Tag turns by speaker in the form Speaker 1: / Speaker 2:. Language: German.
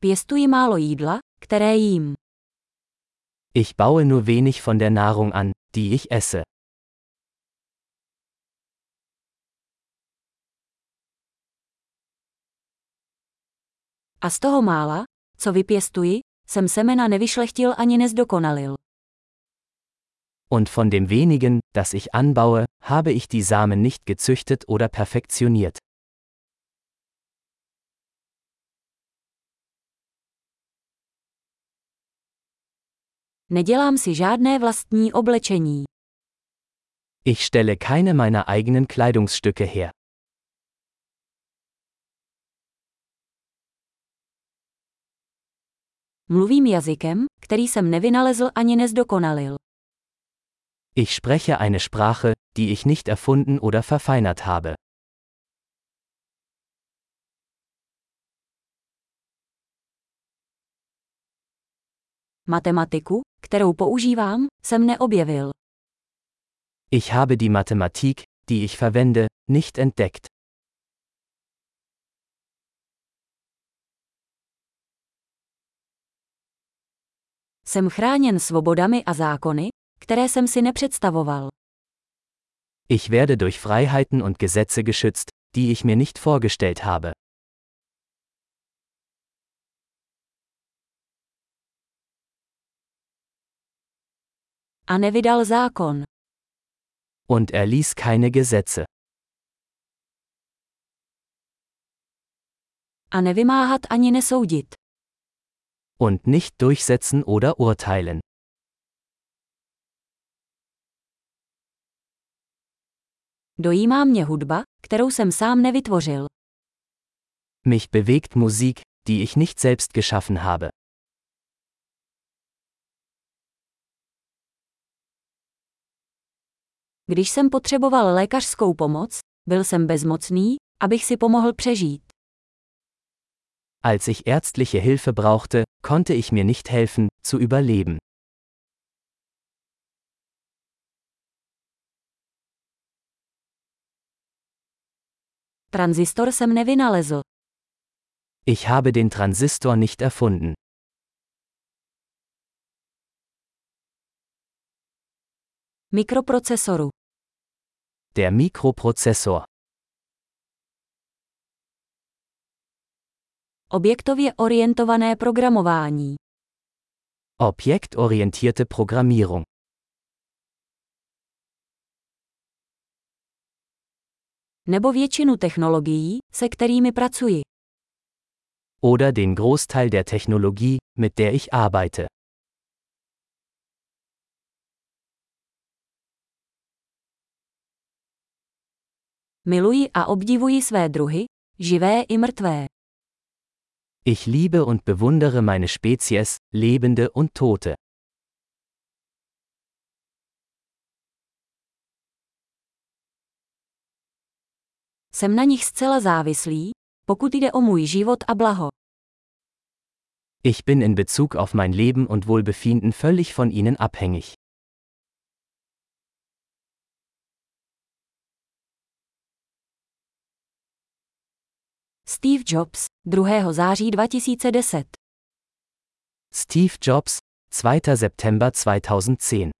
Speaker 1: Pěstuji málo jídla, které jím.
Speaker 2: Ich baue nur wenig von der Nahrung an, die ich esse.
Speaker 1: A z toho mála, co vypěstuji, jsem semena nevyšlechtil ani nezdokonalil.
Speaker 2: Und von dem wenigen, das ich anbaue, habe ich die Samen nicht gezüchtet oder perfektioniert.
Speaker 1: Nedělám si žádné vlastní oblečení.
Speaker 2: Ich stelle keine meiner eigenen Kleidungsstücke her.
Speaker 1: Mluvím jazykem, který jsem nevynalezl ani nezdokonalil.
Speaker 2: Ich spreche eine Sprache, die ich nicht erfunden oder verfeinert habe.
Speaker 1: Matematiku, kterou používám, jsem neobjevil.
Speaker 2: Ich habe die Mathematik, die ich verwende, nicht entdeckt.
Speaker 1: Jsem chráněn svobodami a zákony, které jsem si nepředstavoval.
Speaker 2: Ich werde durch Freiheiten und Gesetze geschützt, die ich mir nicht vorgestellt habe.
Speaker 1: A nevydal zákon.
Speaker 2: Und er ließ keine Gesetze.
Speaker 1: A nevymáhat ani nesoudit.
Speaker 2: Und nicht durchsetzen oder urteilen.
Speaker 1: Dojímá mě hudba, kterou jsem sám nevytvořil.
Speaker 2: Mich bewegt Musik, die ich nicht selbst geschaffen habe.
Speaker 1: Když jsem potřeboval lékařskou pomoc, byl jsem bezmocný, abych si pomohl přežít.
Speaker 2: Als ich ärztliche Hilfe brauchte, konnte ich mir nicht helfen, zu überleben.
Speaker 1: Transistor jsem nevynalezl.
Speaker 2: Ich habe den Transistor nicht erfunden.
Speaker 1: Mikroprocesoru.
Speaker 2: Der Mikroprozessor.
Speaker 1: Objektově orientované programování.
Speaker 2: Objektorientierte Programmierung.
Speaker 1: Nebo většinu technologií, se kterými pracuji.
Speaker 2: Oder den Großteil der Technologie, mit der ich arbeite.
Speaker 1: Miluji a obdivuji své druhy, živé i mrtvé.
Speaker 2: Ich liebe und bewundere meine Spezies, Lebende und Tote.
Speaker 1: Jsem na nich zcela závislý, pokud jde o můj život a blaho.
Speaker 2: Ich bin in Bezug auf mein Leben und Wohlbefinden völlig von ihnen abhängig.
Speaker 1: Steve Jobs, 2. září 2010.
Speaker 2: Steve Jobs, 2. September 2010